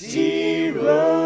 Toby,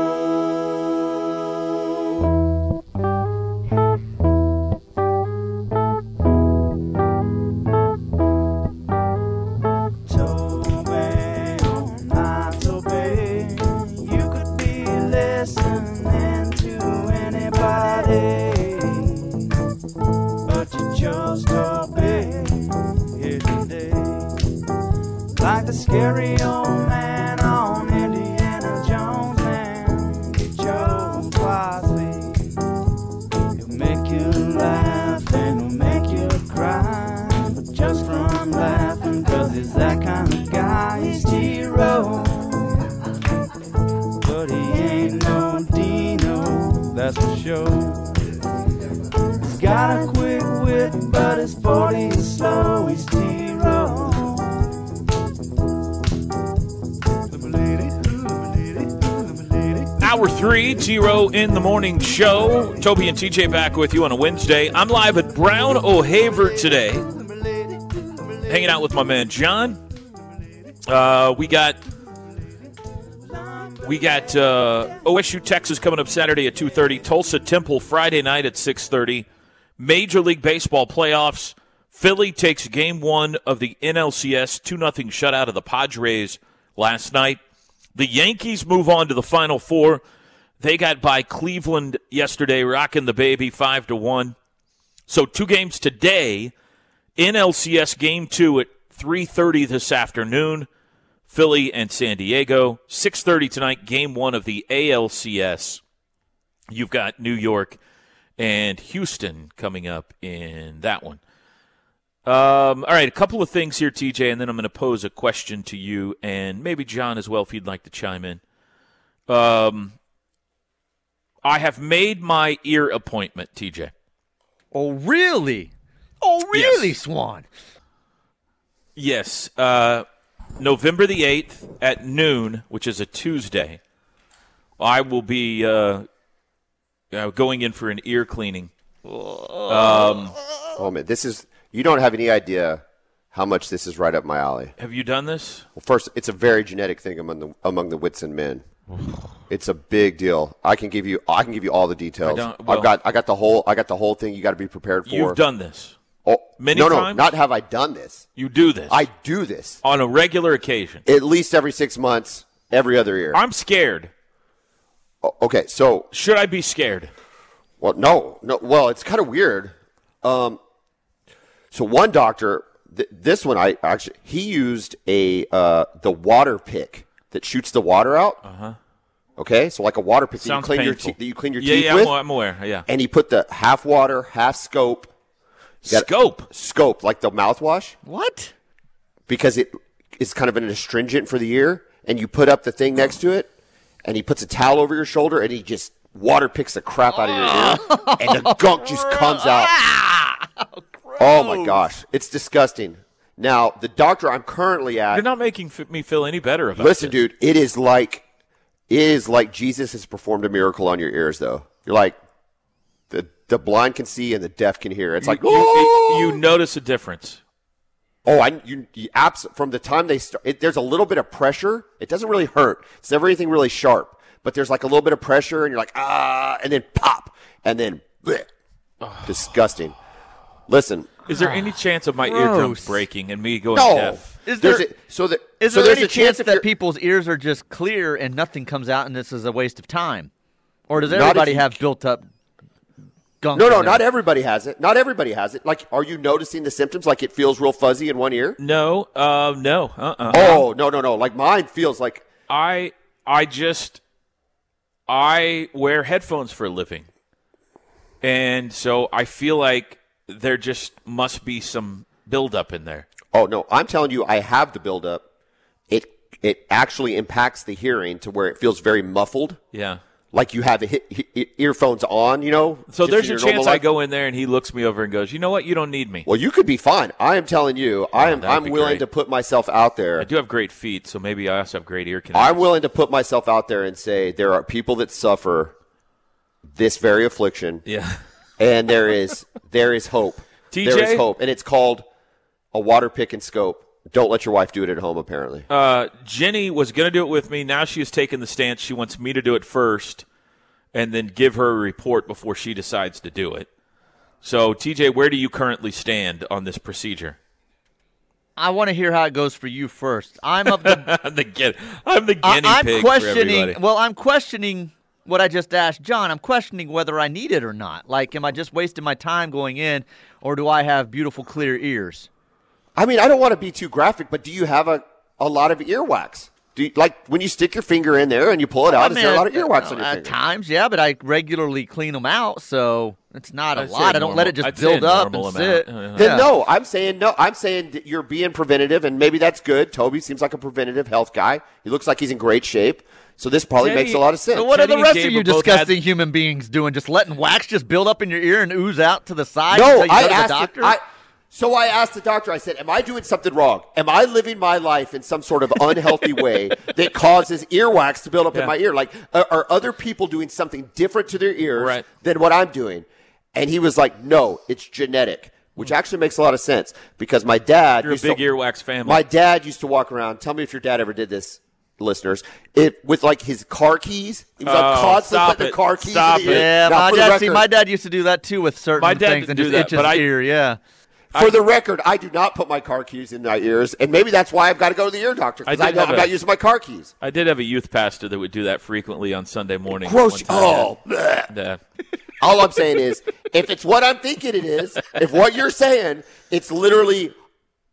Toby and TJ back with you on a Wednesday. I'm live at Brown O'Haver today, hanging out with my man John. Uh, we got we got uh, OSU Texas coming up Saturday at two thirty. Tulsa Temple Friday night at six thirty. Major League Baseball playoffs. Philly takes game one of the NLCS two 0 shutout of the Padres last night. The Yankees move on to the Final Four. They got by Cleveland yesterday, rocking the baby five to one. So two games today. NLCS game two at three thirty this afternoon. Philly and San Diego. Six thirty tonight. Game one of the ALCS. You've got New York and Houston coming up in that one. Um, all right, a couple of things here, TJ, and then I'm going to pose a question to you and maybe John as well if you'd like to chime in. Um, I have made my ear appointment, TJ. Oh, really? Oh, really, Yes. Swan? Yes, uh, November the 8th at noon, which is a Tuesday, I will be uh, uh, going in for an ear cleaning. Um, Oh man, this is you don't have any idea how much this is right up my alley. have you done this? Well, first, it's a very genetic thing among the among the Whitson men. It's a big deal. I can give you I can give you all the details. I well- I've got I got the whole I got the whole thing. You got to be prepared for. You've done this. oh, many no, no, times? not have I done this. You do this. I do this on a regular occasion. at least every six months, every other year. I'm scared. O- okay, so Should I be scared? Well, no, no. Well, it's kind of weird. Um, so one doctor, th- this one, I actually he used a uh, the water pick that shoots the water out. Uh huh. Okay, so like a water that you Uh-huh. Clean your painful. te- that you clean your yeah, teeth yeah, with, I'm, I'm aware. Yeah. and he put the half water, half scope, got- Scope. scope like the mouthwash What? because it is kind of an astringent for the ear, and you put up the thing next to it, and he puts a towel over your shoulder, and he just water picks the crap out of your ear, and the gunk just comes out. Oh my gosh, it's disgusting. Now the doctor I'm currently at, You're not making f- me feel any better about it. listen, this. dude, it is like it is like Jesus has performed a miracle on your ears. Though you're like the the blind can see and the deaf can hear. It's like you, oh, you, you notice a difference. Oh, I you, you abs- from the time they start. It, there's a little bit of pressure. It doesn't really hurt. It's never anything really sharp, but there's like a little bit of pressure, and you're like ah, and then pop, and then bleh. disgusting. Listen, Is there any chance of my eardrums breaking and me going no. deaf? Is there's there- a, so that Is so there there's any a chance, chance that people's ears are just clear and nothing comes out and this is a waste of time? Or does Not everybody have built up gunk? No, no, not everybody has it. Not everybody has it. Like, are you noticing the symptoms? Like it feels real fuzzy in one ear? No, uh, no, uh-uh. Oh, no, no, no. Like mine feels like I, I just, I wear headphones for a living, and so I feel like there just must be some buildup in there. Oh no, I'm telling you, I have the buildup. It it actually impacts the hearing to where it feels very muffled, Yeah. like you have he- he- earphones on. You know. So there's a chance I go in there and he looks me over and goes, "You know what? You don't need me. Well, you could be fine. I am telling you, I am. I'm willing great. to put myself out there. I do have great feet, so maybe I also have great ear connections." I'm willing to put myself out there and say there are people that suffer this very affliction, Yeah. and there is there is hope. TJ? There is hope, and it's called a water pick and scope. don't let your wife do it at home. Apparently, Uh, Jenny was going to do it with me. Now she has taken the stance. She wants me to do it first and then give her a report before she decides to do it. So, TJ, where do you currently stand on this procedure? I want to hear how it goes for you first. I'm of the. I'm the, guinea, I'm the I, guinea I'm pig for questioning. everybody. Well, I'm questioning what I just asked John. I'm questioning whether I need it or not. Like, am I just wasting my time going in, or do I have beautiful clear ears? I mean, I don't want to be too graphic, but do you have a, a lot of earwax? Do you, like when you stick your finger in there and you pull it out? I is there a lot of at- earwax on your At finger? times, yeah, but I regularly clean them out, so it's not a I'd say lot. I don't let it just I'd build up and normal sit. amount. Uh, Then Yeah. no, I'm saying no. I'm saying that you're being preventative, and maybe that's good. Toby seems like a preventative health guy. He looks like he's in great shape, so this probably Teddy- makes a lot of sense. So what are the rest of you disgusting had- human beings doing? Just letting wax just build up in your ear and ooze out to the side No, I go to the asked. doctor? The, I, so I asked the doctor. I said, "Am I doing something wrong? Am I living my life in some sort of unhealthy way that causes earwax to build up Yeah. in my ear? Like, are, are other people doing something different to their ears Right. than what I'm doing?" And he was like, "No, it's genetic." Which hmm. actually makes a lot of sense because my dad You're a big to- earwax family. My dad used to walk around. Tell me if your dad ever did this, listeners. It with like his car keys. He was like Oh, constantly stop putting the it. car keys. Stop in the it. yeah, Now, my for the dad. See, my dad used to do that too with certain My dad things didn't and do just that, itch his but I- ear. Yeah. For the record, I do not put my car keys in my ears, and maybe that's why I've got to go to the ear doctor because I I did know have I'm a- not using my car keys. I did have a youth pastor that would do that frequently on Sunday morning. Gross. Oh. Yeah. all I'm saying is, if it's what I'm thinking it is, if what you're saying, it's literally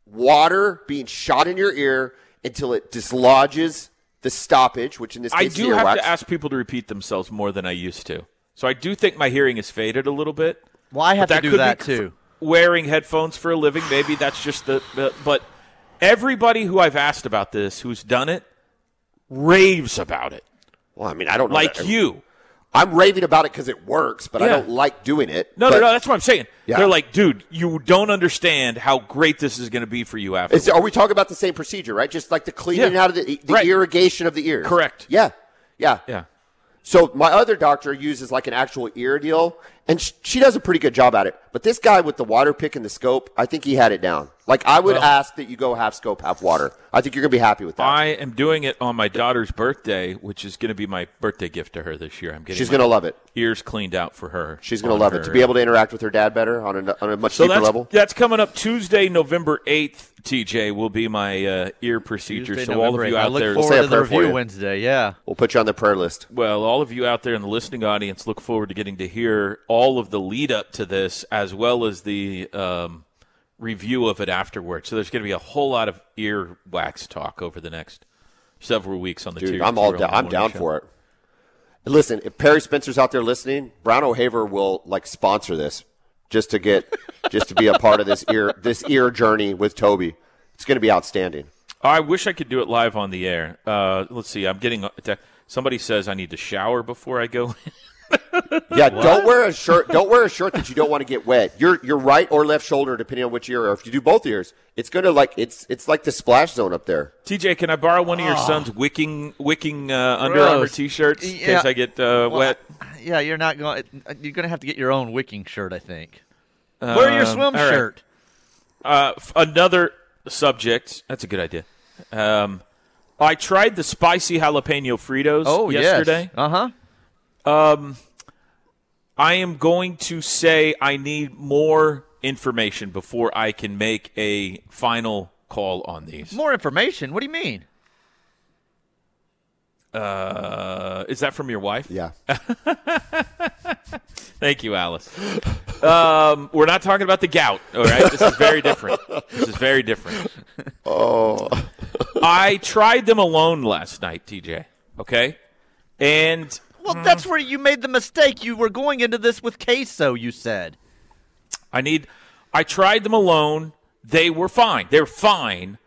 water being shot in your ear until it dislodges the stoppage, which in this case I do have to ask people to repeat themselves more than I used to. So I do think my hearing has faded a little bit. Well, I have But to do could that f- too. Wearing headphones for a living, maybe that's just the, the. But everybody who I've asked about this, who's done it, raves about it. Well, I mean, I don't know Like that- you. I'm raving about it because it works, but I don't like doing it. No, But no, no. That's what I'm saying. Yeah. They're like, dude, you don't understand how great this is going to be for you after. Are we talking about the same procedure, right? Just like the cleaning Yeah. out of the, the Right. irrigation of the ears. Correct. Yeah. Yeah. Yeah. So my other doctor uses like an actual ear deal, and sh- she does a pretty good job at it. But this guy with the water pick and the scope, I think he had it down. Like I would Well- ask that you go half scope, half water. I think you're gonna be happy with that. I am doing it on my daughter's birthday, which is going to be my birthday gift to her this year. I'm getting She's gonna love it. ears cleaned out for her. She's gonna love her- it to be able to interact with her dad better on a, on a much So deeper that's level. that's coming up Tuesday, November eighth. TJ will be my uh, ear procedure. Tuesday, so all November of you 8th. I out look there, forward say a to the prayer for review you. Wednesday. Yeah. We'll put you on the prayer list. well, all of you out there in the listening audience, look forward to getting to hear all of the lead up to this, as well as the um, review of it afterwards. So there's going to be a whole lot of ear wax talk over the next several weeks on the Dude, Tier- I'm all down. I'm down Show. for it. Listen, if Perry Spencer's out there listening, Brown O'Haver will like sponsor this just to get just to be a part of this ear this ear journey with Toby. It's going to be outstanding. I wish I could do it live on the air. Uh, let's see. I'm getting somebody says I need to shower before I go. Yeah, don't wear a shirt. Don't wear a shirt that you don't want to get wet. Your your right or left shoulder, depending on which ear, or if you do both ears, it's gonna like it's it's like the splash zone up there. TJ, can I borrow one of your son's wicking wicking uh, Under Armour t-shirts in Yeah. case I get uh, Well, wet? Yeah, you're not going. You're going to have to get your own wicking shirt, I think. Wear your Um, swim all right. shirt. Uh, f- another subject. That's a good idea. Um, I tried the spicy jalapeno Fritos Oh, yesterday. yes. Uh huh. I am going to say I need more information before I can make a final call on these. More information. What do you mean? Uh, is that from your wife? Yeah, Thank you, Alice. Um, we're not talking about the gout, all right? This is very different. This is very different. Oh. I tried them alone last night, TJ, okay? And Well, mm. that's where you made the mistake. You were going into this with queso. You said. I need I tried them alone. They were fine. They're fine,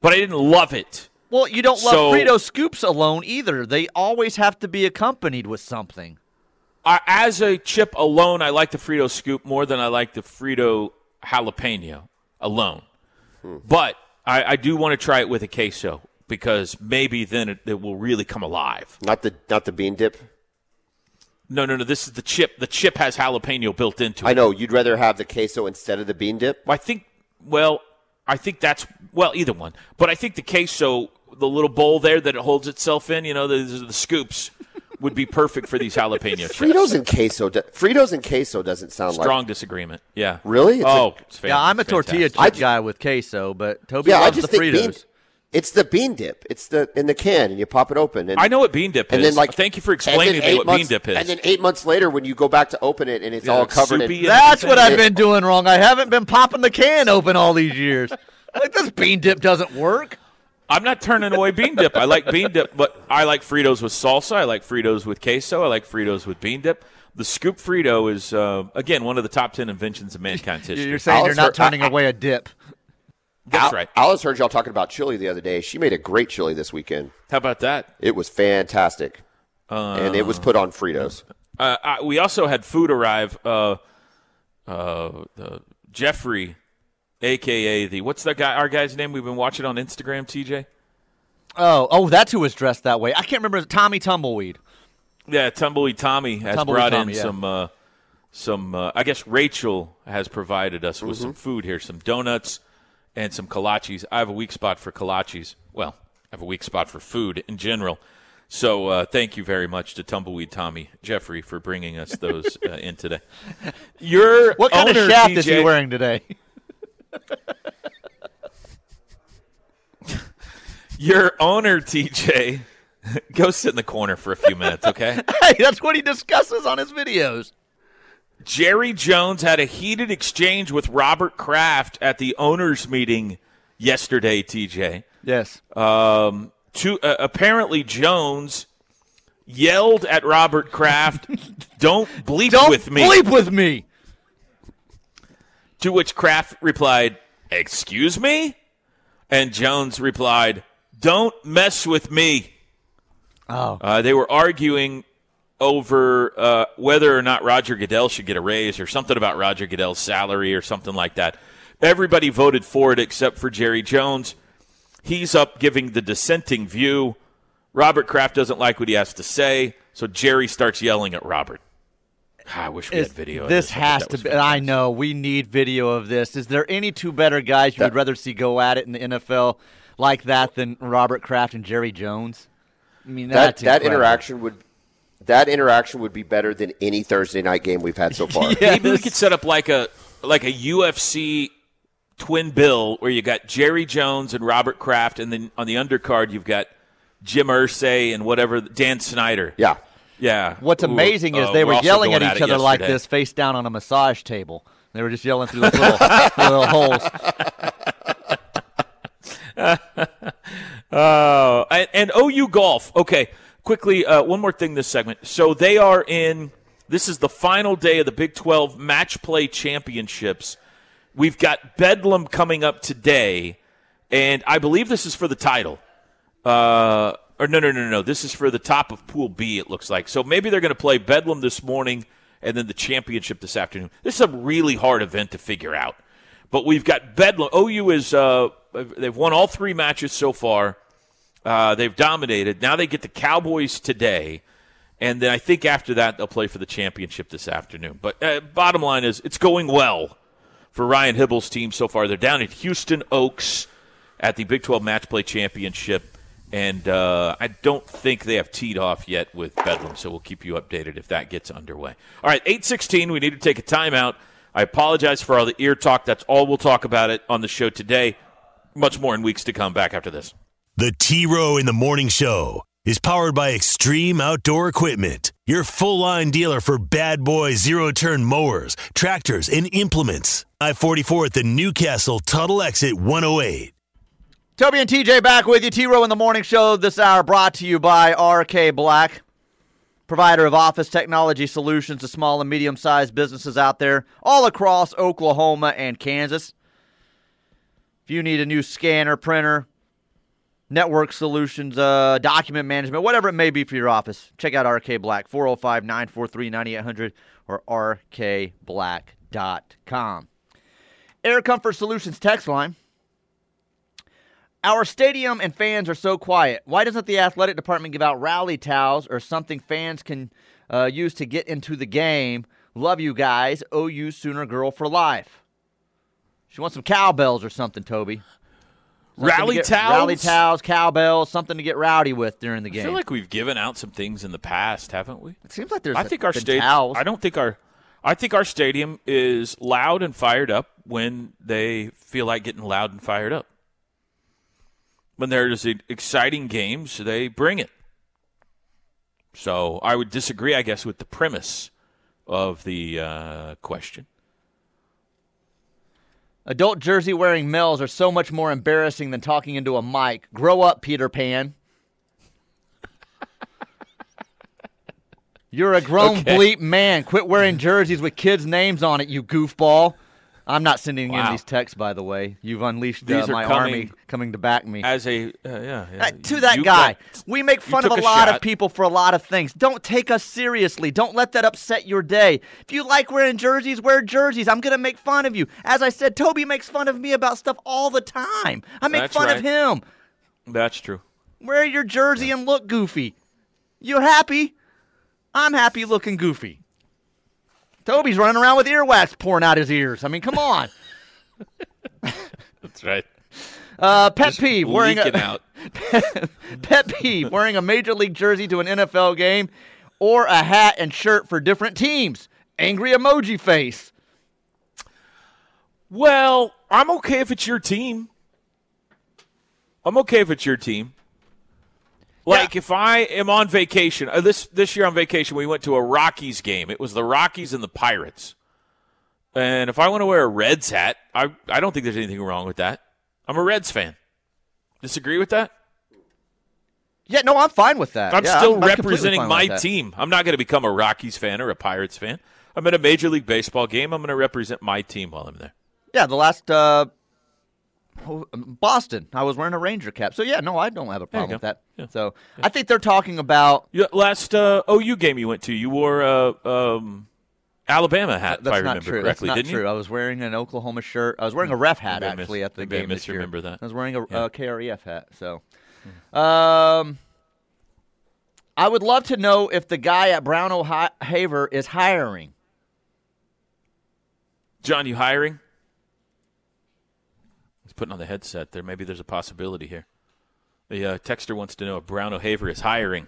but I didn't love it. Well, you don't love So- Frito scoops alone either. They always have to be accompanied with something. I, as a chip alone, I like the Frito scoop more than I like the Frito jalapeno alone. Hmm. But I, I do want to try it with a queso because maybe then it, it will really come alive. not the not the bean dip. No, no, no. This is the chip. The chip has jalapeno built into it. I know you'd rather have the queso instead of the bean dip. I think. Well, I think that's well, either one. But I think the queso, the little bowl there that it holds itself in, you know, the, the scoops, would be perfect for these jalapeno chips. Fritos and queso. do- Fritos and queso doesn't sound Strong like Strong disagreement. Yeah. Really? It's oh, a- it's fan- Yeah, I'm a it's tortilla fantastic. chip guy with queso, but Toby yeah. I loves just the think Fritos. bean. It's the bean dip. It's the in the can, and you pop it open. And, I know what bean dip and is. then like thank you for explaining to me what months- bean dip is. And then eight months later, when you go back to open it, and it's Yeah, all like covered soupy in. and That's what I've been doing wrong. I haven't been popping the can open all these years. Like this bean dip doesn't work. I'm not turning away bean dip. I like bean dip, but I like Fritos with salsa. I like Fritos with queso. I like Fritos with bean dip. The scoop Frito is uh, again one of the top ten inventions of mankind's history. You're saying you're not turning I- I- away a dip. That's Al- right. Alice heard y'all talking about chili the other day. She made a great chili this weekend. How about that? It was fantastic, and it was put on Fritos. Uh, I, we also had food arrive. Uh, uh, the Jeffrey, aka the what's that guy? Our guy's name? We've been watching on Instagram. TJ. Oh, oh, that's who was dressed that way. I can't remember. Tommy Tumbleweed. Yeah, Tumbleweed Tommy has Tumbleweed brought Tommy, in yeah. some. Uh, some. Uh, I guess Rachel has provided us with Mm-hmm. some food here, some donuts and some kolaches. I have a weak spot for kolaches. Well, I have a weak spot for food in general. So uh, thank you very much to Tumbleweed Tommy Jeffrey for bringing us those uh, in today. Your What kind owner, of shaft TJ, is he wearing today? Your owner, TJ, go sit in the corner for a few minutes, okay? hey, that's what he discusses on his videos. Jerry Jones had a heated exchange with Robert Kraft at the owners' meeting yesterday, TJ. Yes. Um, to, uh, apparently, Jones yelled at Robert Kraft, Don't bleep Don't with me. bleep with me. To which Kraft replied, Excuse me? And Jones replied, Don't mess with me. Oh. Uh, they were arguing over uh, whether or not Roger Goodell should get a raise or something about Roger Goodell's salary or something like that. Everybody voted for it except for Jerry Jones. He's up giving the dissenting view. Robert Kraft doesn't like what he has to say, so Jerry starts yelling at Robert. I wish we Is- had video. of this this. Has to was be. I know we need video of this. Is there any two better guys you would rather see go at it in the NFL like that than Robert Kraft and Jerry Jones? I mean, That that's that incredible. interaction would that interaction would be better than any Thursday night game we've had so far. Yeah. Maybe we could set up like a like a UFC twin bill where you got Jerry Jones and Robert Kraft, and then on the undercard you've got Jim Irsay and whatever Dan Snyder. Yeah. Yeah. What's Ooh, amazing is uh, they we're were yelling at each it other like this, face down on a massage table. They were just yelling through those little, little holes. Uh, and, and OU golf. Okay, quickly, uh, one more thing this segment. So they are in. This is the final day of the Big 12 Match Play Championships. We've got Bedlam coming up today, and I believe this is for the title. Uh, or no, no, no, no. This is for the top of Pool B. It looks like. So maybe they're going to play Bedlam this morning, and then the championship this afternoon. This is a really hard event to figure out. But we've got Bedlam. OU is uh, they've won all three matches so far. Uh, they've dominated. Now they get the Cowboys today, and then I think after that they'll play for the championship this afternoon. But uh, bottom line is, it's going well for Ryan Hybl's team so far. They're down at Houston Oaks at the Big 12 Match Play Championship, and uh, I don't think they have teed off yet with Bedlam. So we'll keep you updated if that gets underway. All right, 8:16. We need to take a timeout. I apologize for all the ear talk. That's all we'll talk about it on the show today. Much more in weeks to come. Back after this. The T Row in the Morning Show is powered by Extreme Outdoor Equipment, your full line dealer for bad boy zero turn mowers, tractors, and implements. I 44 at the Newcastle Tuttle Exit 108. Toby and TJ back with you. T Row in the Morning Show this hour brought to you by RK Black, provider of office technology solutions to small and medium sized businesses out there all across Oklahoma and Kansas. If you need a new scanner, printer, network solutions, uh, document management, whatever it may be for your office, check out RK Black, 405 943 9800 or rkblack.com. Air Comfort Solutions text line. Our stadium and fans are so quiet. Why doesn't the athletic department give out rally towels or something fans can uh, use to get into the game? Love you guys. OU Sooner Girl for life. She wants some cowbells or something, Toby. Something to Rally towels. Rally towels, cowbells, something to get rowdy with during the game. I game. feel like we've given out some things in the past, haven't we? it seems like there's I think our stadium. I don't think our. I think our stadium is loud and fired up when they feel like getting loud and fired up. When there's exciting games, they bring it. So I would disagree, I guess, with the premise of the uh, question. Adult jersey wearing males are so much more embarrassing than talking into a mic. Grow up, Peter Pan. You're a grown Okay. bleep man. Quit wearing jerseys with kids' names on it, you goofball. I'm not sending in these texts, by the way. You've unleashed uh, my coming army coming to back me. As a uh, yeah, yeah. Uh, to that You guy, got- we make fun of a a lot of people for a lot of things. Don't take us seriously. Don't let that upset your day. If you like wearing jerseys, wear jerseys. I'm gonna make fun of you. As I said, Toby makes fun of me about stuff all the time. I make That's fun of him. That's true. Wear your jersey and look goofy. You're happy. I'm happy looking goofy. Toby's running around with earwax pouring out his ears. I mean, come on. That's right. Uh, pet Just peeve wearing a, out. Pet peeve wearing a major league jersey to an NFL game or a hat and shirt for different teams. Angry emoji face. Well, I'm okay if it's your team. I'm okay if it's your team. Like if I am on vacation, uh, this this year on vacation, we went to a Rockies game. It was the Rockies and the Pirates. And if I want to wear a Reds hat, I I don't think there's anything wrong with that. I'm a Reds fan. Disagree with that? Yeah, no, I'm fine with that. I'm Yeah, still I'm representing fine my team. I'm not going to become a Rockies fan or a Pirates fan. I'm at a Major League Baseball game. I'm going to represent my team while I'm there. Yeah, the last uh, Boston, I was wearing a Ranger cap. So yeah, no, I don't have a problem with that. Yeah. So I think they're talking about. Yeah, last uh, OU game you went to, you wore a um, Alabama hat, That's if I not remember true. correctly, That's not didn't true. you? I was wearing an Oklahoma shirt. I was wearing a ref hat Maybe I actually at the I game year. misremember that. I was wearing a Yeah. uh, KREF hat. So, um, I would love to know if the guy at Brown O'Haver is hiring. John, you hiring? He's putting on the headset there. Maybe there's a possibility here. The uh, texter wants to know if Brown O'Haver is hiring.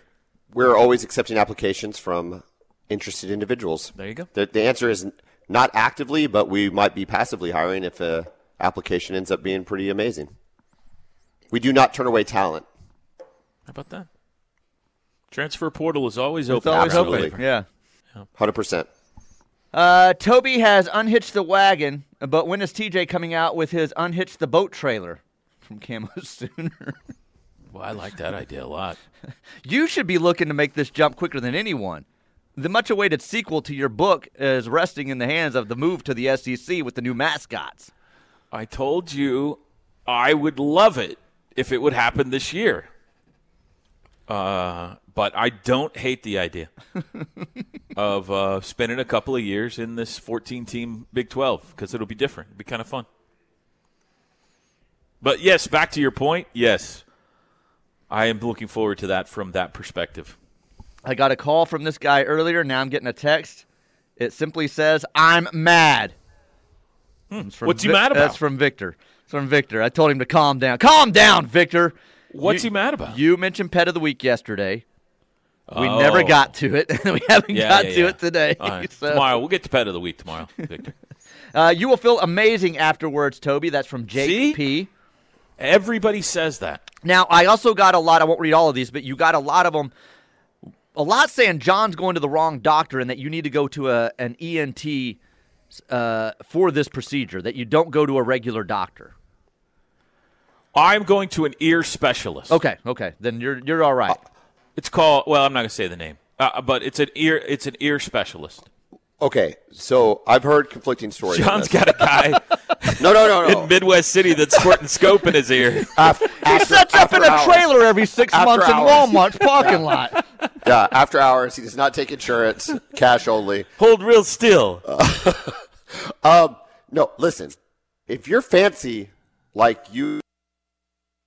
We're always accepting applications from interested individuals. There you go. The, the answer is not actively, but we might be passively hiring if a application ends up being pretty amazing. We do not turn away talent. How about that? Transfer portal is always It's open. always Absolutely. open. Yeah. 100%. Uh, Toby has unhitched the wagon, but when is TJ coming out with his unhitched the boat trailer from Camo Sooner? Well, I like that idea a lot. You should be looking to make this jump quicker than anyone. The much awaited sequel to your book is resting in the hands of the move to the SEC with the new mascots. I told you I would love it if it would happen this year. Uh, but I don't hate the idea of uh, spending a couple of years in this 14 team Big 12 because it'll be different. It'll be kind of fun. But yes, back to your point. Yes, I am looking forward to that from that perspective. I got a call from this guy earlier. Now I'm getting a text. It simply says, I'm mad. Hmm. What's he mad about? That's from Victor. It's from Victor. I told him to calm down. Calm down, Victor. What's You- he mad about? You mentioned pet of the week yesterday. We Oh. never got to it, and we haven't Yeah, got yeah, to yeah. it today. Right. So, Tomorrow we'll get to pet of the week tomorrow, Victor. uh, you will feel amazing afterwards, Toby. That's from Jake See? P. Everybody says that. Now, I also got a lot. I won't read all of these, but you got a lot of them. A lot saying John's going to the wrong doctor and that you need to go to a an ENT uh, for this procedure. That you don't go to a regular doctor. I'm going to an ear specialist. Okay, okay, then you're you're all right. It's called. Well, I'm not going to say the name, uh, but it's an ear. It's an ear specialist. Okay, so I've heard conflicting stories. John's got a guy no, no, no, no. in Midwest City that's squirting scope in his ear. After, He sets up in a hours. trailer every six After months in hours. Walmart's parking lot. Yeah, after hours. He does not take insurance, cash only. Hold real still. Um, no, listen. If you're fancy like you,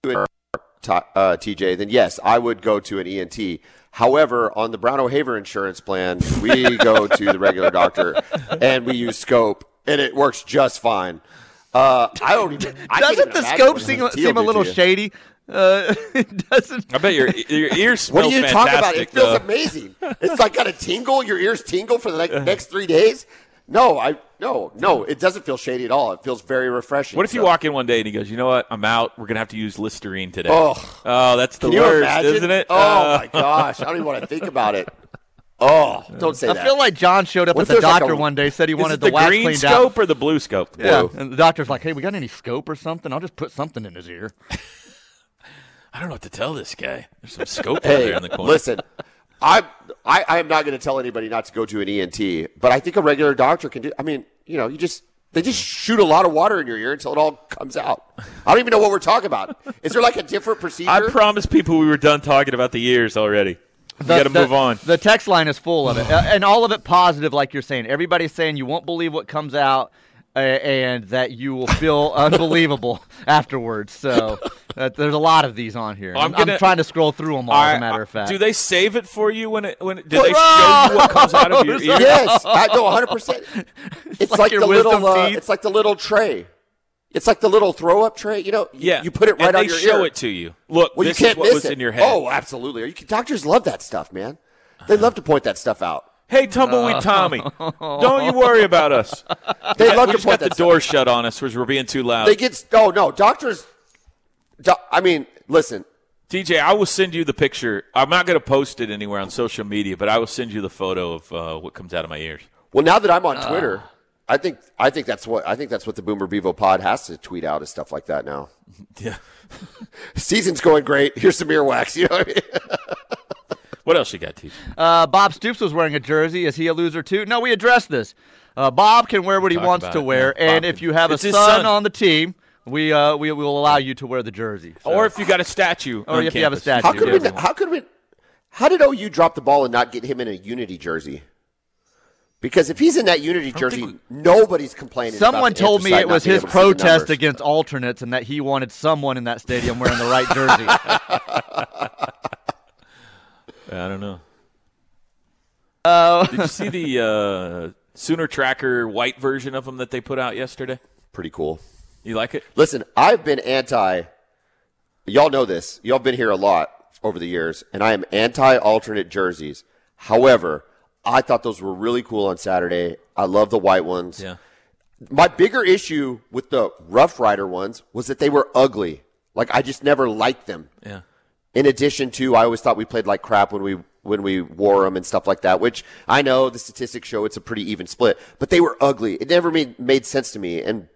uh, TJ, then yes, I would go to an ENT. However, on the Brown O'Haver insurance plan, we go to the regular doctor and we use scope, and it works just fine. Uh, I don't even. I Doesn't the scope seem, seem a little shady? Uh, it doesn't. I bet your your ears smell What are you talking about? It feels though. amazing. It's like got a tingle. Your ears tingle for the like, next three days. No, I no no. It doesn't feel shady at all. It feels very refreshing. What if you So- walk in one day and he goes, "You know what? I'm out. We're gonna have to use Listerine today." Oh. oh that's the Can you worst, imagine? isn't it? Oh Uh, my gosh! I don't even want to think about it. Oh, don't say that. I that. feel like John showed up What at the there's like doctor a- one day, said he is wanted it the, the wax green cleaned scope out. or the blue scope? Yeah, Blue. and the doctor's like, "Hey, we got any scope or something? I'll just put something in his ear." I don't know what to tell this guy. There's some scope out there Hey, in the corner. listen, I, I I am not going to tell anybody not to go to an ENT, but I think a regular doctor can do. I mean, you know, you just they just shoot a lot of water in your ear until it all comes out. I don't even know what we're talking about. Is there like a different procedure? I promised people we were done talking about the ears already. We got to move on. The text line is full of it, Uh, and all of it positive, like you're saying. Everybody's saying you won't believe what comes out, and that you will feel unbelievable afterwards. So uh, there's a lot of these on here. I'm I'm, I'm trying to scroll through them all. as I- a matter of fact, do they save it for you when it when it, do they show you what comes out of your ear? yes, I know 100. percent It's like like, your the little. wisdom Uh, it's like the little tray. It's like the little throw up tray. You know, you- Yeah, you put it right and on they your show it to you. Look, Well, this you can't is what miss was it. in your head. Oh, absolutely. You doctors love that stuff, man. They love to point that stuff out. Hey, tumbleweed Tommy, don't you worry about us. They love we to just point got the that stuff door shut on us because we're being too loud. They get oh no, doctors. Do, I mean, listen. DJ, I will send you the picture. I'm not going to post it anywhere on social media, but I will send you the photo of uh, what comes out of my ears. Well, now that I'm on Twitter, I think I think that's what I think that's what the Boomer Bevo Pod has to tweet out is stuff like that now. Yeah. Season's going great. Here's some earwax. You know what I mean? What else you got, TJ? Uh, Bob Stoops was wearing a jersey. Is he a loser too? No, we addressed this. Uh, Bob can wear what he talked wants to it, wear, yeah. and Bob if can- you have It's a his son, son. on the team, we uh, we will allow you to wear the jersey. So- Or if you got a statue, Or on if you have a campus. statue. How could Yeah, we? everyone. How could we? How did OU drop the ball and not get him in a Unity jersey? Because if he's in that Unity jersey, think nobody's complaining. about Someone the told me anthracite it not was being his able to see the protest numbers. against alternates and that he wanted someone in that stadium wearing the right jersey. I don't know. Uh, Did you see the uh, Sooner Tracker white version of them that they put out yesterday? Pretty cool. You like it? Listen, I've been anti. Y'all know this. Y'all been here a lot over the years, and I am anti alternate jerseys. However, I thought those were really cool on Saturday. I love the white ones. Yeah. My bigger issue with the Rough Rider ones was that they were ugly. Like I just never liked them. Yeah. In addition to, I always thought we played like crap when we when we wore them and stuff like that. Which I know the statistics show it's a pretty even split, but they were ugly. It never made made sense to me, and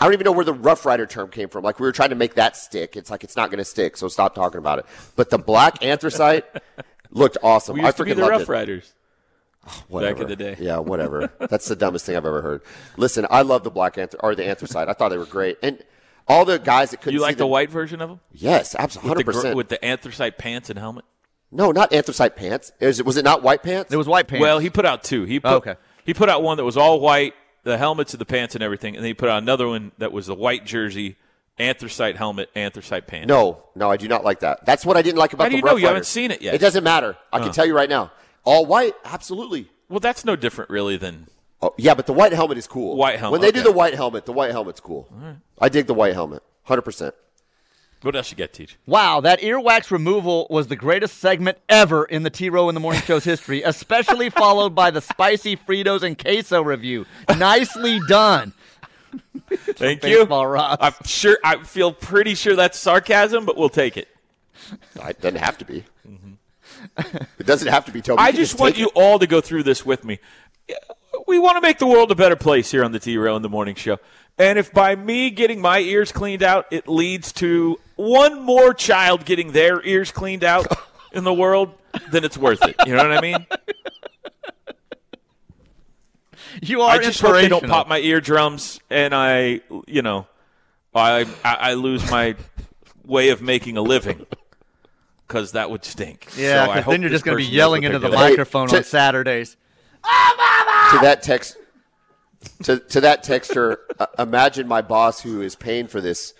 I don't even know where the Rough Rider term came from. Like we were trying to make that stick. It's like it's not going to stick, so stop talking about it. But the black anthracite looked awesome. We I used to be the Rough it. Riders. Ah, whatever. in the day. Yeah, whatever. That's the dumbest thing I've ever heard. Listen, I love the black anthr- or the anthracite. I thought they were great, and all the guys that couldn't You see like the white version of them? Yes, With absolutely, the, hundred percent. with the anthracite pants and helmet? No, not anthracite pants. Is it, was it not white pants? it was white pants. Well, he put out two. He put, Okay. He put out one that was all white, the helmets and the pants and everything, and then he put out another one that was the white jersey, anthracite helmet, anthracite pants. No, no, I do not like that. That's what I didn't like about How do the you know? Rough You haven't seen it yet. It doesn't matter. I can tell you right now. All white, absolutely. Well, that's no different really than Oh, yeah, but the white helmet is cool. White helmet, When they do the white helmet, the white helmet's cool. I dig the white helmet, hundred percent. what else you got, Teach? wow, that earwax removal was the greatest segment ever in the T Row in the Morning Show's history, especially followed by the spicy Fritos and queso review. Nicely done. Thank you. Baseball rocks. I'm sure. I feel pretty sure that's sarcasm, but we'll take it. It doesn't have to be. Mm-hmm. it doesn't have to be. Toby. I You just want you it. all to go through this with me. We want to make the world a better place here on the T Row in the Morning Show. And if by me getting my ears cleaned out, it leads to one more child getting their ears cleaned out in the world, then it's worth it. You know what I mean? You are I just hope they don't pop my eardrums and I, you know, I I, I lose my way of making a living because that would stink. Yeah, So I hope then you're just going to be yelling into the they're microphone Hey, on t- Saturdays. Oh, to that text to to that texture, Uh, imagine my boss who is paying for this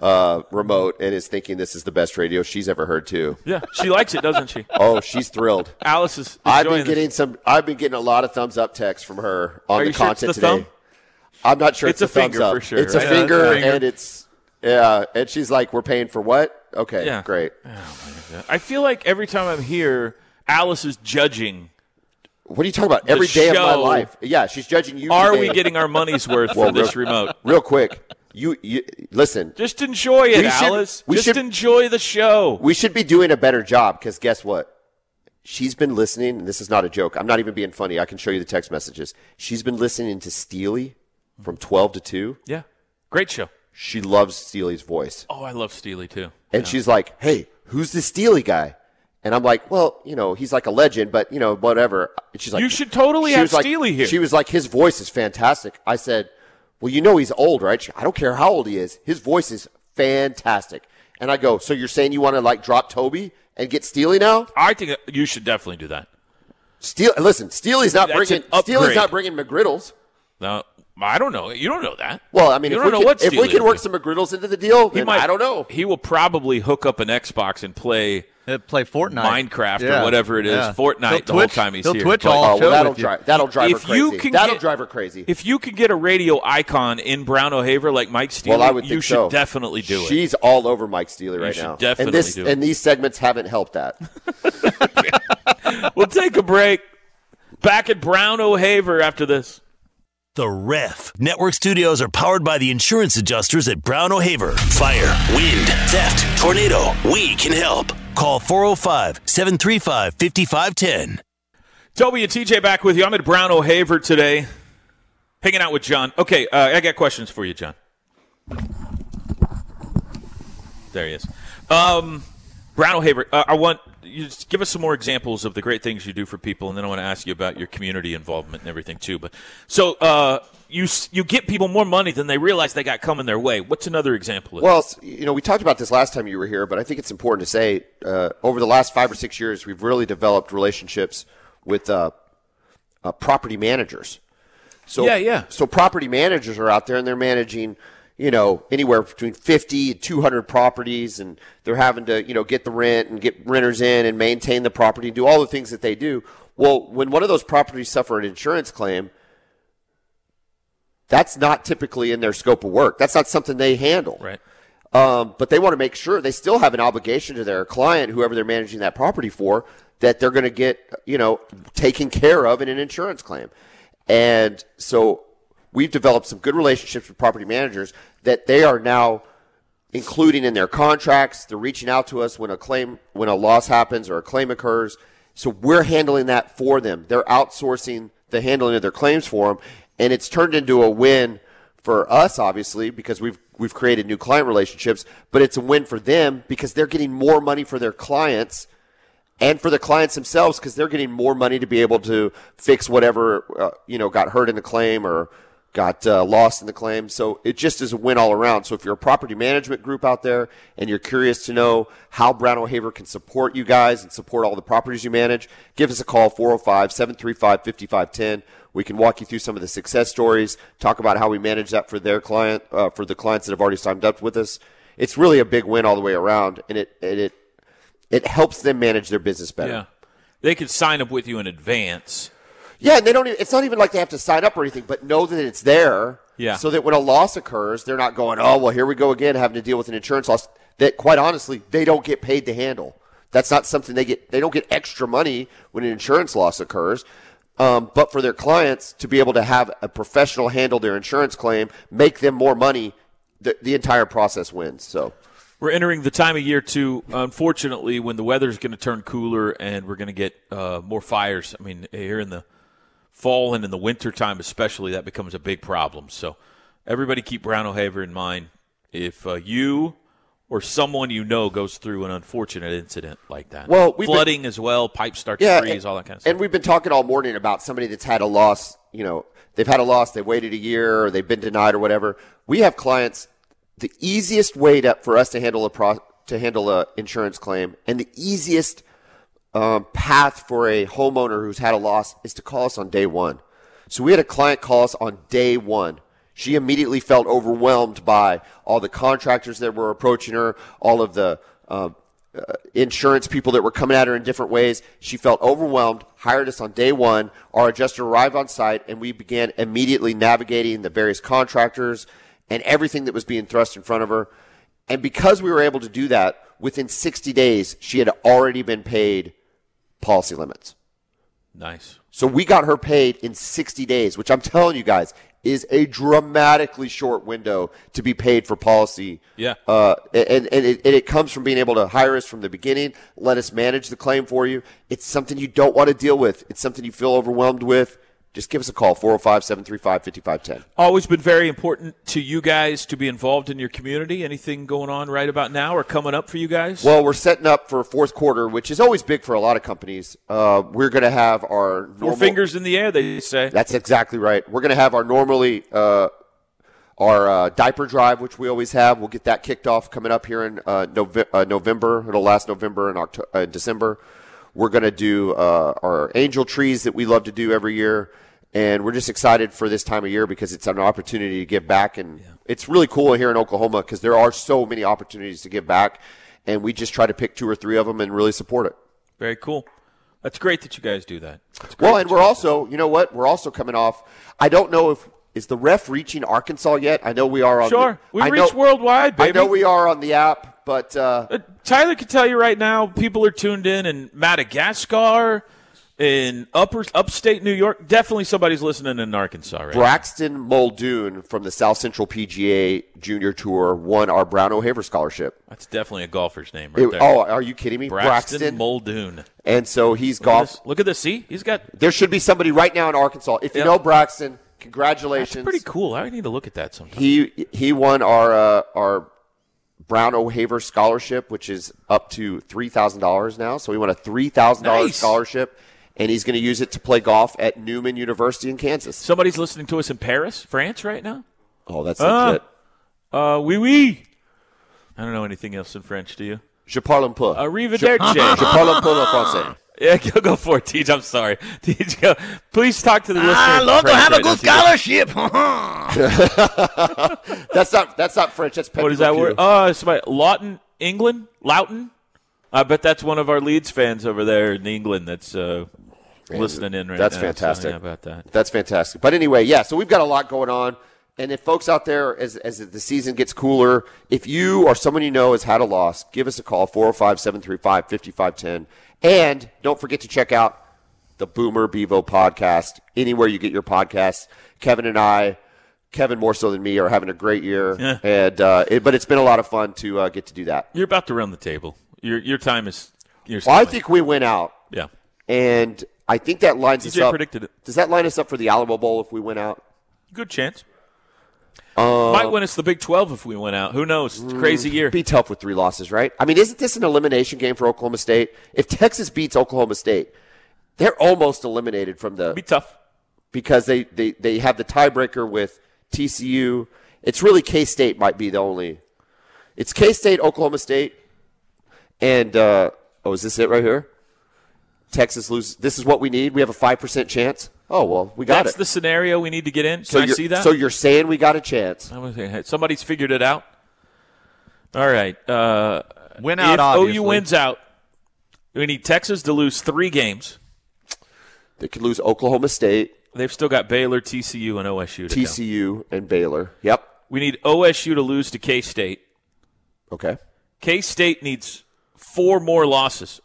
uh, remote and is thinking this is the best radio she's ever heard too. Yeah, she likes it, doesn't she? Oh, she's thrilled. Alice is. I've been enjoying this. getting some. I've been getting a lot of thumbs up texts from her on Are the you sure content the today. thumb? I'm not sure. It's It's, a a thumbs finger up. for sure, It's right? a Yeah, finger, it's finger. and it's yeah. And she's like, "We're paying for what? Okay, Yeah. great. I feel like every time I'm here, Alice is judging. What are you talking about? Every day of my life. Yeah, she's judging you. Are today. we getting our money's worth Well, for this real- remote? real quick? You, you listen. Just enjoy it, We should- we Just should- enjoy the show. We should be doing a better job because guess what? She's been listening. and This is not a joke. I'm not even being funny. I can show you the text messages. She's been listening to Steely from 12 to 2. yeah, great show. She loves Steely's voice. Oh, I love Steely too. And she's like, hey, who's this Steely guy? And I'm like, well, you know, he's like a legend, but, you know, whatever. And she's like, You should totally have like- Steely here. She was like, his voice is fantastic. I said, well, you know, he's old, right? She- I don't care how old he is. His voice is fantastic. And I go, so you're saying you want to like drop Toby and get Steely now? I think you should definitely do that. Steel, listen, Steely's not That's bringing Steely's not bringing McGriddles. No, I don't know. You don't know that. Well, I mean, You if don't we, know can, what if we Steely will work some McGriddles into the deal, He then might. I don't know. He will probably hook up an Xbox and play He'll play Fortnite, Minecraft Yeah. or whatever it is, Yeah. Fortnite He'll the whole time he's he'll here. Twitch but, all oh, well, that'll with you. drive that'll drive If her you can That'll get- drive her crazy. If you could get a radio icon in Brown O'Haver like Mike Steele, well, I would you think should so. definitely do it. She's all over Mike Steely right should now. definitely and this do it. and these segments haven't helped that. We'll take a break. Back at Brown O'Haver after this. The Ref. Network studios are powered by the insurance adjusters at Brown O'Haver. Fire, wind, theft, tornado. We can help. Call 405 735 5510. Toby and TJ back with you. I'm at Brown O'Haver today, hanging out with John. Okay, uh, I got questions for you, John. There he is. Um, Brown O'Haver, uh, I want you to give us some more examples of the great things you do for people, and then I want to ask you about your community involvement and everything too. But so uh, you you get people more money than they realize they got coming their way. What's another example of Well, you know, we talked about this last time you were here, but I think it's important to say uh, over the last five or six years, we've really developed relationships with uh, uh, property managers. So Yeah, yeah. So property managers are out there and they're managing, you know, anywhere between 50 and 200 properties and they're having to, you know, get the rent and get renters in and maintain the property and do all the things that they do. Well, when one of those properties suffer an insurance claim, that's not typically in their scope of work. That's not something they handle. right? Um, but they want to make sure they still have an obligation to their client, whoever they're managing that property for, that they're going to get, you know, taken care of in an insurance claim. And so we've developed some good relationships with property managers that they are now including in their contracts. They're reaching out to us when a claim, when a loss happens or a claim occurs. So we're handling that for them. They're outsourcing the handling of their claims for them. And it's turned into a win for us, obviously, because we've, we've created new client relationships, but it's a win for them because they're getting more money for their clients and for the clients themselves because they're getting more money to be able to fix whatever, uh, you know, got hurt in the claim or got uh, lost in the claim. So it just is a win all around. So if you're a property management group out there and you're curious to know how Brown O'Haver can support you guys and support all the properties you manage, give us a call 405 735 5510. We can walk you through some of the success stories, talk about how we manage that for their client, uh, for the clients that have already signed up with us. It's really a big win all the way around, and it and it it helps them manage their business better. Yeah, they could sign up with you in advance. Yeah, and they don't. Even, it's not even like they have to sign up or anything, but know that it's there. Yeah. So that when a loss occurs, they're not going, "Oh, well, here we go again, having to deal with an insurance loss." That, quite honestly, they don't get paid to handle. That's not something they get. They don't get extra money when an insurance loss occurs. Um, but for their clients to be able to have a professional handle their insurance claim, make them more money, the, the entire process wins. So. We're entering the time of year too. Unfortunately, when the weather's going to turn cooler and we're going to get uh, more fires. I mean, here in the fall and in the winter time, especially, that becomes a big problem. So, everybody keep Brown O'Haver in mind. If uh, you or someone you know goes through an unfortunate incident like that, Well, we've been- flooding as well, pipes start to freeze, and, all that kind of stuff. And we've been talking all morning about somebody that's had a loss. You know, they've had a loss, they waited a year, or they've been denied, or whatever. We have clients. The easiest way to, for us to handle a pro, to handle a insurance claim, and the easiest um, path for a homeowner who's had a loss is to call us on day one. So we had a client call us on day one. She immediately felt overwhelmed by all the contractors that were approaching her, all of the um, uh, insurance people that were coming at her in different ways. She felt overwhelmed, hired us on day one. Our adjuster arrived on site, and we began immediately navigating the various contractors and everything that was being thrust in front of her. And because we were able to do that, within 60 days, she had already been paid policy limits. Nice. So we got her paid in 60 days, which I'm telling you guys is a dramatically short window to be paid for policy. Yeah. Uh, and, and, it, and it comes from being able to hire us from the beginning, let us manage the claim for you. It's something you don't want to deal with. It's something you feel overwhelmed with. Just give us a call, 405 735 5510. Always been very important to you guys to be involved in your community. Anything going on right about now or coming up for you guys? Well, we're setting up for fourth quarter, which is always big for a lot of companies. Uh, we're going to have our Four fingers in the air, they say. That's exactly right. We're going to have our normally uh, our uh, diaper drive, which we always have. We'll get that kicked off coming up here in uh, Nove- uh, November. It'll last November and October, uh, December. We're going to do uh, our angel trees that we love to do every year, and we're just excited for this time of year because it's an opportunity to give back, and it's really cool here in Oklahoma because there are so many opportunities to give back, and we just try to pick two or three of them and really support it. Very cool. That's great that you guys do that. Well, and we're also, you know what? We're also coming off. I don't know if is the ref reaching Arkansas yet. I know we are on. Sure. the, We I reach know, worldwide, I know we are on the app, but uh, Uh, Tyler can tell you right now, people are tuned in in Madagascar, in upper upstate New York. Definitely somebody's listening in Arkansas right. Braxton Muldoon from the South Central PGA Junior Tour won our Brown O'Haver scholarship. That's definitely a golfer's name right It- there. oh, are you kidding me? Braxton, Muldoon. and so he's Look at, golf. this. Look at this. See, he's got. There should be somebody right now in Arkansas. If you know Braxton, That's congratulations. pretty cool. I need to look at that sometime. He he won our uh, our Brown O'Haver scholarship, which is up to three thousand dollars now. So he won a three thousand dollars Nice. scholarship, and he's going to use it to play golf at Newman University in Kansas. Somebody's listening to us in Paris, France, right now. Oh, that's Ah. legit. Uh, oui, oui. I don't know anything else in French. Do you? Je parle un peu. Arrivederci. Je parle un peu le français. Yeah, go, go for it, Teach. I'm sorry. Teach, go. Please talk to the listener. I love to have a right now, good scholarship. That's not that's not French. That's What is that word? Oh, Oh, somebody. Lawton, England? Loughton? I bet that's one of our Leeds fans over there in England that's uh, listening in right That's now. That's fantastic. yeah, about that. That's fantastic. But anyway, yeah, so we've got a lot going on. And if folks out there, as, as the season gets cooler, if you or someone you know has had a loss, give us a call, 405 735 5510. And don't forget to check out the Boomer Bevo podcast anywhere you get your podcasts. Kevin and I, Kevin more so than me, are having a great year. Yeah. And uh, it, But it's been a lot of fun to uh, get to do that. You're about to run the table. Your your time is. Your Well, I think we went out, Yeah. and I think that lines us up. predicted it. Does that line us up for the Alamo Bowl if we went out? Good chance. Uh, Might win us the Big 12 if we went out. Who knows? It's a crazy year. be tough with three losses, right? I mean, isn't this an elimination game for Oklahoma State? If Texas beats Oklahoma State, they're almost eliminated from the Be tough. because they, they, they have the tiebreaker with TCU. It's really K State might be the only. It's K State, Oklahoma State, and uh, oh, is this it right here? Texas loses. This is what we need. We have a five percent chance. Oh well, we got That's it. the scenario we need to get in. Can so I you're, see that? So you're saying we got a chance? Saying, Somebody's figured it out. All right. Uh, Win out, if obviously. OU wins out, we need Texas to lose three games. They could lose Oklahoma State, They've still got Baylor, TCU, and OSU. To go. TCU, and Baylor. Yep. We need OSU to lose to K State. Okay. K State needs four more losses.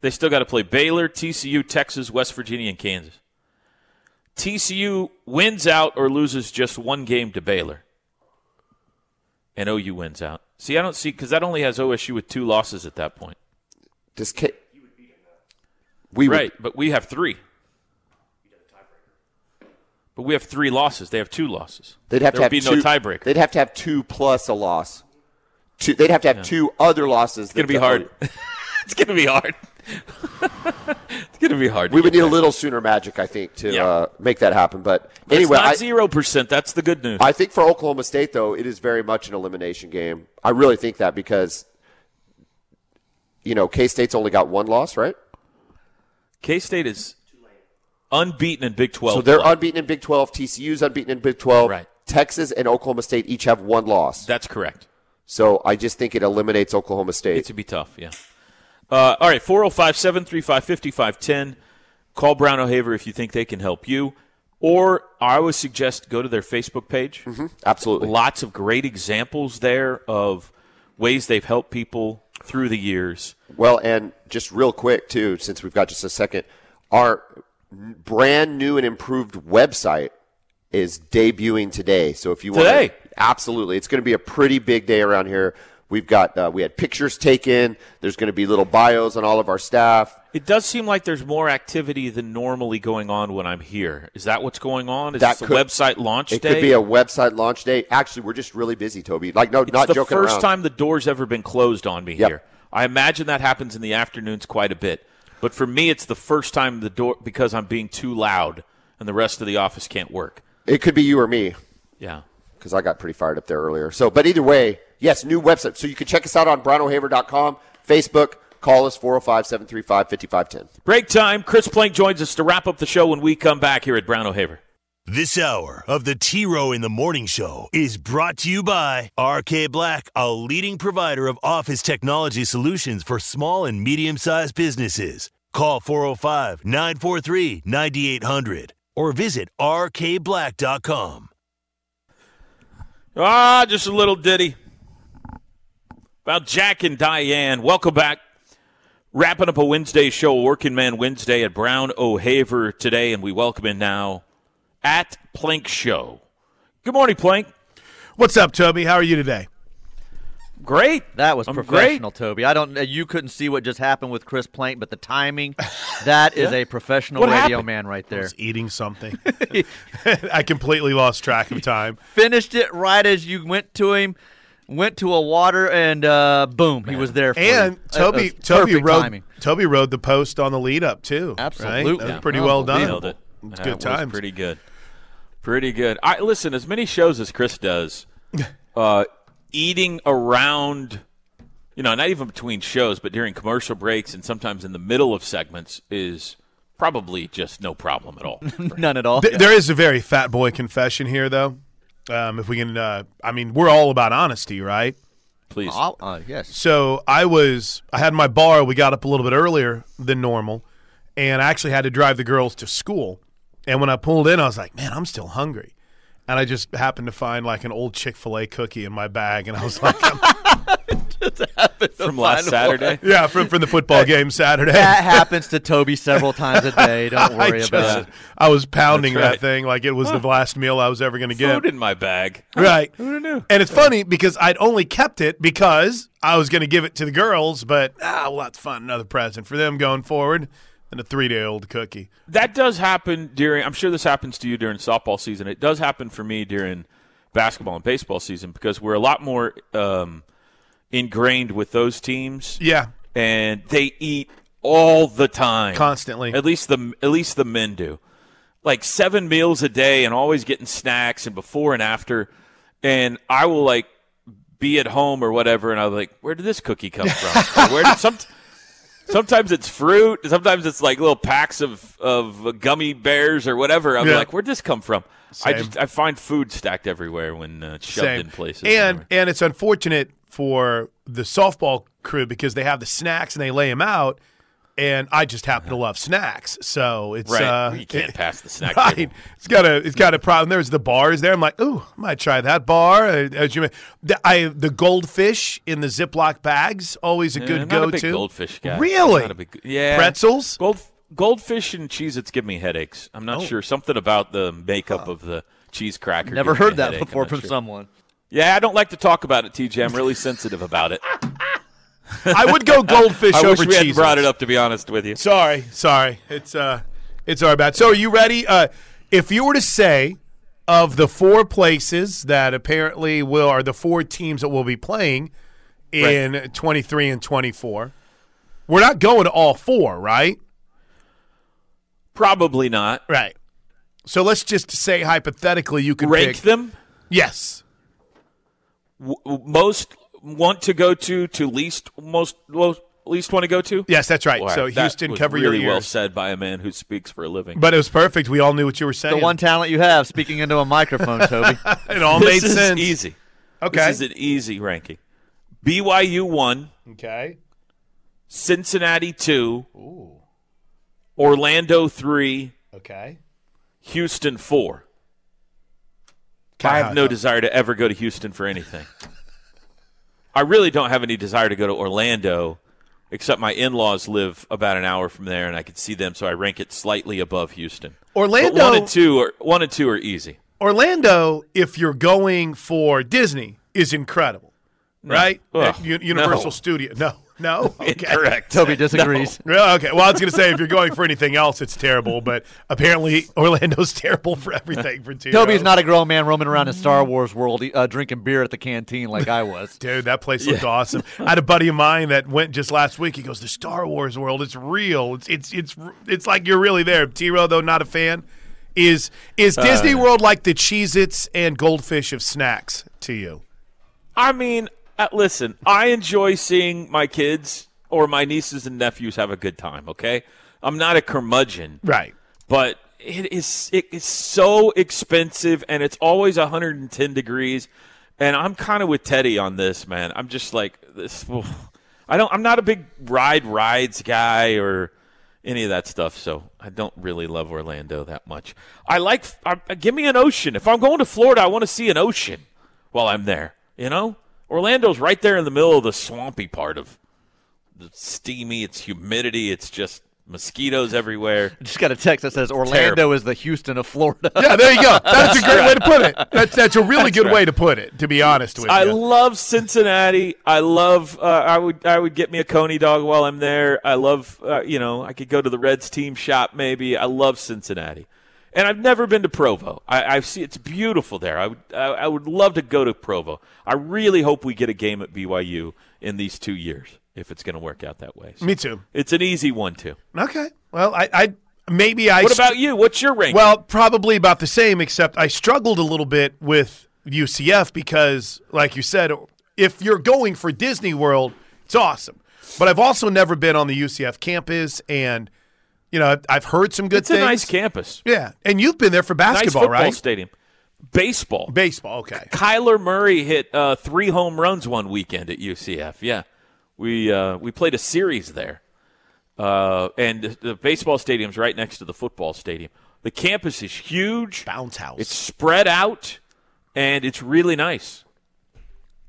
They still got to play Baylor, TCU, Texas, West Virginia, and Kansas. TCU wins out or loses just one game to Baylor. And OU wins out. See, I don't see because that only has OSU with two losses at that point. Does K- we would- Right, but we have three. But we have three losses. They have two losses. They'd have there to have be two, no tiebreaker. They'd have to have two plus a loss. Two, they'd have to have two other losses. It's gonna be hard. it's gonna be hard. It's gonna be hard. to We would need a little sooner magic, I think, to Yeah. uh, make that happen. But But anyway, it's not zero percent. That's the good news. I think for Oklahoma State, though, it is very much an elimination game. I really think that because, you know, K State's only got one loss, right? K State is unbeaten in Big Twelve. So they're play. unbeaten in Big 12. TCU's unbeaten in Big 12. Right. Texas and Oklahoma State each have one loss. That's correct. So I just think it eliminates Oklahoma State. It would be tough, yeah. Uh, all right, 405 735 5510. Call Brown O'Haver if you think they can help you. Or I would suggest go to their Facebook page. Absolutely. Lots of great examples there of ways they've helped people through the years. Well, and just real quick too, since we've got just a second, our brand new and improved website is debuting today. So if you want Today? absolutely, it's going to be a pretty big day around here. We've got uh, we had pictures taken. There's going to be little bios on all of our staff. It does seem like there's more activity than normally going on when I'm here. Is that what's going on? Is That could- a website launch It day? could be a website launch day. Actually, we're just really busy, Toby. Like no, It's not the first time the door's ever been closed on me Yep. here. I imagine that happens in the afternoons quite a bit. But for me, it's the first time the door because I'm being too loud and the rest of the office can't work. It could be you or me. Yeah. because I got pretty fired up there earlier. So, but either way, yes, new website. So you can check us out on brownohaver.com, Facebook. Call us 405 735 5510. Break time. Chris Plank joins us to wrap up the show when we come back here at Brown O'Haver. This hour of the T Row in the Morning Show is brought to you by RK Black, a leading provider of office technology solutions for small and medium sized businesses. Call 405 943 9800 or visit rkblack.com. Ah, just a little ditty about Jack and Diane. Welcome back. Wrapping up a Wednesday show, Working Man Wednesday at Brown O'Haver today, and we welcome in now at Plank Show. Good morning, Plank. What's up, Toby? How are you today? Great. That was I'm professional, great. Toby. I don't. uh, You couldn't see what just happened with Chris Plank, but the timing, that is a professional What radio happened? man right I there. was eating something. I completely lost track of time. Finished it right as you went to him, went to a water, and uh, boom, he was there. For And you. Toby, Toby rode, timing. Toby wrote the post on the lead up too. right? Absolutely. that was pretty Yeah. well done. Nailed it. It's good was times. pretty good. Pretty good. I listen as many shows as Chris does. Uh, eating around, you know, not even between shows, but during commercial breaks and sometimes in the middle of segments is probably just no problem at all. None at all. Th- There is a very fat boy confession here, though. Um, if we can, uh, I mean, we're all about honesty, right? Please. Uh, yes. So I was, I had my bar. We got up a little bit earlier than normal, and I actually had to drive the girls to school. And when I pulled in, I was like, man, I'm still hungry. And I just happened to find like an old Chick fil A cookie in my bag. And I was like, From last Saturday. yeah, from, from the football game Saturday. That happens to Toby several times a day. Don't I worry just, about it. I was pounding right. that thing like it was the last meal I was ever going to get. Food in my bag. Right. Who knew? And it's funny because I'd only kept it because I was going to give it to the girls, but ah, well, that's fun. Another present for them going forward. And a three day old cookie. That does happen during. I'm sure this happens to you during softball season. It does happen for me during basketball and baseball season because we're a lot more um, ingrained with those teams. Yeah. and they eat all the time, Constantly. At least the at least the men do, like seven meals a day, and always getting snacks and before and after. And I will like be at home or whatever, and I'm like, where did this cookie come from? Where did some? Sometimes it's fruit. Sometimes it's like little packs of, of gummy bears or whatever. I'm Yeah. like, where'd this come from? I just I find food stacked everywhere when uh, it's shoved Same. in places. And and it's unfortunate for the softball crew because they have the snacks and they lay them out, and I just happen to love snacks, so it's right, uh, you can't pass the snack Right, table. it's got a it's got a problem. There's the bars there. I'm like, ooh, I might try that bar. Uh, As you, the, I the goldfish in the Ziploc bags, always a Yeah, good not go a big to. goldfish guy. Really? Not a big, yeah. Pretzels. Gold, goldfish and cheese. It's give me headaches. I'm Oh. not sure. Something about the makeup of the cheese cracker. Never heard that headache. I'm before from sure. someone. Yeah, I don't like to talk about it, TJ. I'm really sensitive about it. I would go goldfish I over wish we hadn't Cheez-Its. brought it up, to be honest with you. Sorry, sorry. It's uh, it's our bad. So, are you ready? Uh, if you were to say of the four places that apparently will are the four teams that will be playing in 23 and 24, we're not going to all four, right? Probably not. Right. So let's just say hypothetically you could Rank pick. them. Yes. W- w- most want to go to to least most lo- least want to go to. Yes, that's right. Wow, so that Houston, was cover really your well said by a man who speaks for a living. But it was perfect. We all knew what you were saying. The one talent you have, speaking into a microphone, Toby. it all this made is sense. easy. Okay. This is an easy ranking. BYU one, Okay. Cincinnati two, Ooh. Orlando three, Okay. Houston four. I have no desire to ever go to Houston for anything. I really don't have any desire to go to Orlando, except my in-laws live about an hour from there, and I can see them, so I rank it slightly above Houston. But Orlando. one and two are one and two are easy. Orlando, if you're going for Disney, is incredible, right? Ugh, At U- Universal no. Studio. No, no. Okay. Incorrect. Toby disagrees. Yeah, okay. Well, I was going to say if you're going for anything else, it's terrible. But apparently, Orlando's terrible for everything. For two. Toby's not a grown man roaming around in Star Wars world uh, drinking beer at the canteen like I was. Dude, that place looked awesome. I had a buddy of mine that went just last week. He goes, "The Star Wars world, it's real. It's it's it's it's like you're really there." T-Row, though not a fan, is is Disney World like the Cheez-Its and Goldfish of snacks to you? I mean, uh, listen, I enjoy seeing my kids or my nieces and nephews have a good time. Okay, I'm not a curmudgeon, Right. but it is it is so expensive, and it's always 110 degrees. And I'm kind of with Teddy on this, man. I'm just like this. I don't. I'm not a big ride rides guy or any of that stuff, so I don't really love Orlando that much. I like. I, give me an ocean. If I'm going to Florida, I want to see an ocean while I'm there. You know, Orlando's right there in the middle of the swampy part of the steamy. It's humidity. It's just mosquitoes everywhere. Just got a text that says Orlando Terrible. is the Houston of Florida. Yeah, there you go. That's a great way to put it. That's that's a really good right. way to put it. To be honest with I you. I love Cincinnati. I love. Uh, I would. I would get me a coney dog while I'm there. I love. Uh, you know, I could go to the Reds team shop maybe. I love Cincinnati, and I've never been to Provo. I, I see it's beautiful there. I would. I, I would love to go to Provo. I really hope we get a game at BYU in these two years if it's going to work out that way. So Me too. It's an easy one too. Okay. Well, I, I maybe I. What about you? What's your rank? Well, probably about the same, except I struggled a little bit with UCF because, like you said, if you're going for Disney World, it's awesome. But I've also never been on the UCF campus, and you know I've heard some good it's things. It's a nice campus. yeah, and you've been there for Nice basketball, football right? stadium. Baseball. Baseball, okay. Kyler Murray hit uh, three home runs one weekend at UCF. Yeah, we uh, we played a series there, uh, and the, the baseball stadium's right next to the football stadium. The campus is huge. Bounce house. It's spread out, and it's really nice.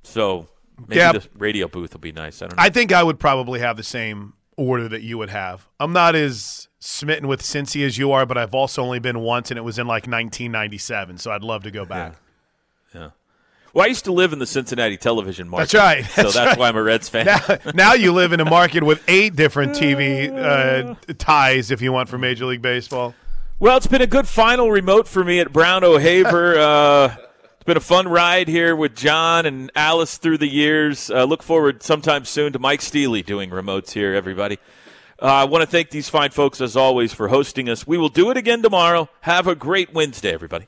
So maybe Yeah. the radio booth will be nice. I don't know. I think I would probably have the same order that you would have. I'm not as smitten with Cincy as you are, but I've also only been once, and it was in like 1997. So I'd love to go back. Yeah. Well, I used to live in the Cincinnati television market. That's right. so That's that's right. why I'm a Reds fan. now, now you live in a market with eight different TV uh, ties, if you want, for Major League Baseball. Well, it's been a good final remote for me at Brown O'Haver. uh, it's been a fun ride here with John and Alice through the years. Uh, look forward sometime soon to Mike Steely doing remotes here, everybody. Uh, I want to thank these fine folks, as always, for hosting us. We will do it again tomorrow. Have a great Wednesday, everybody.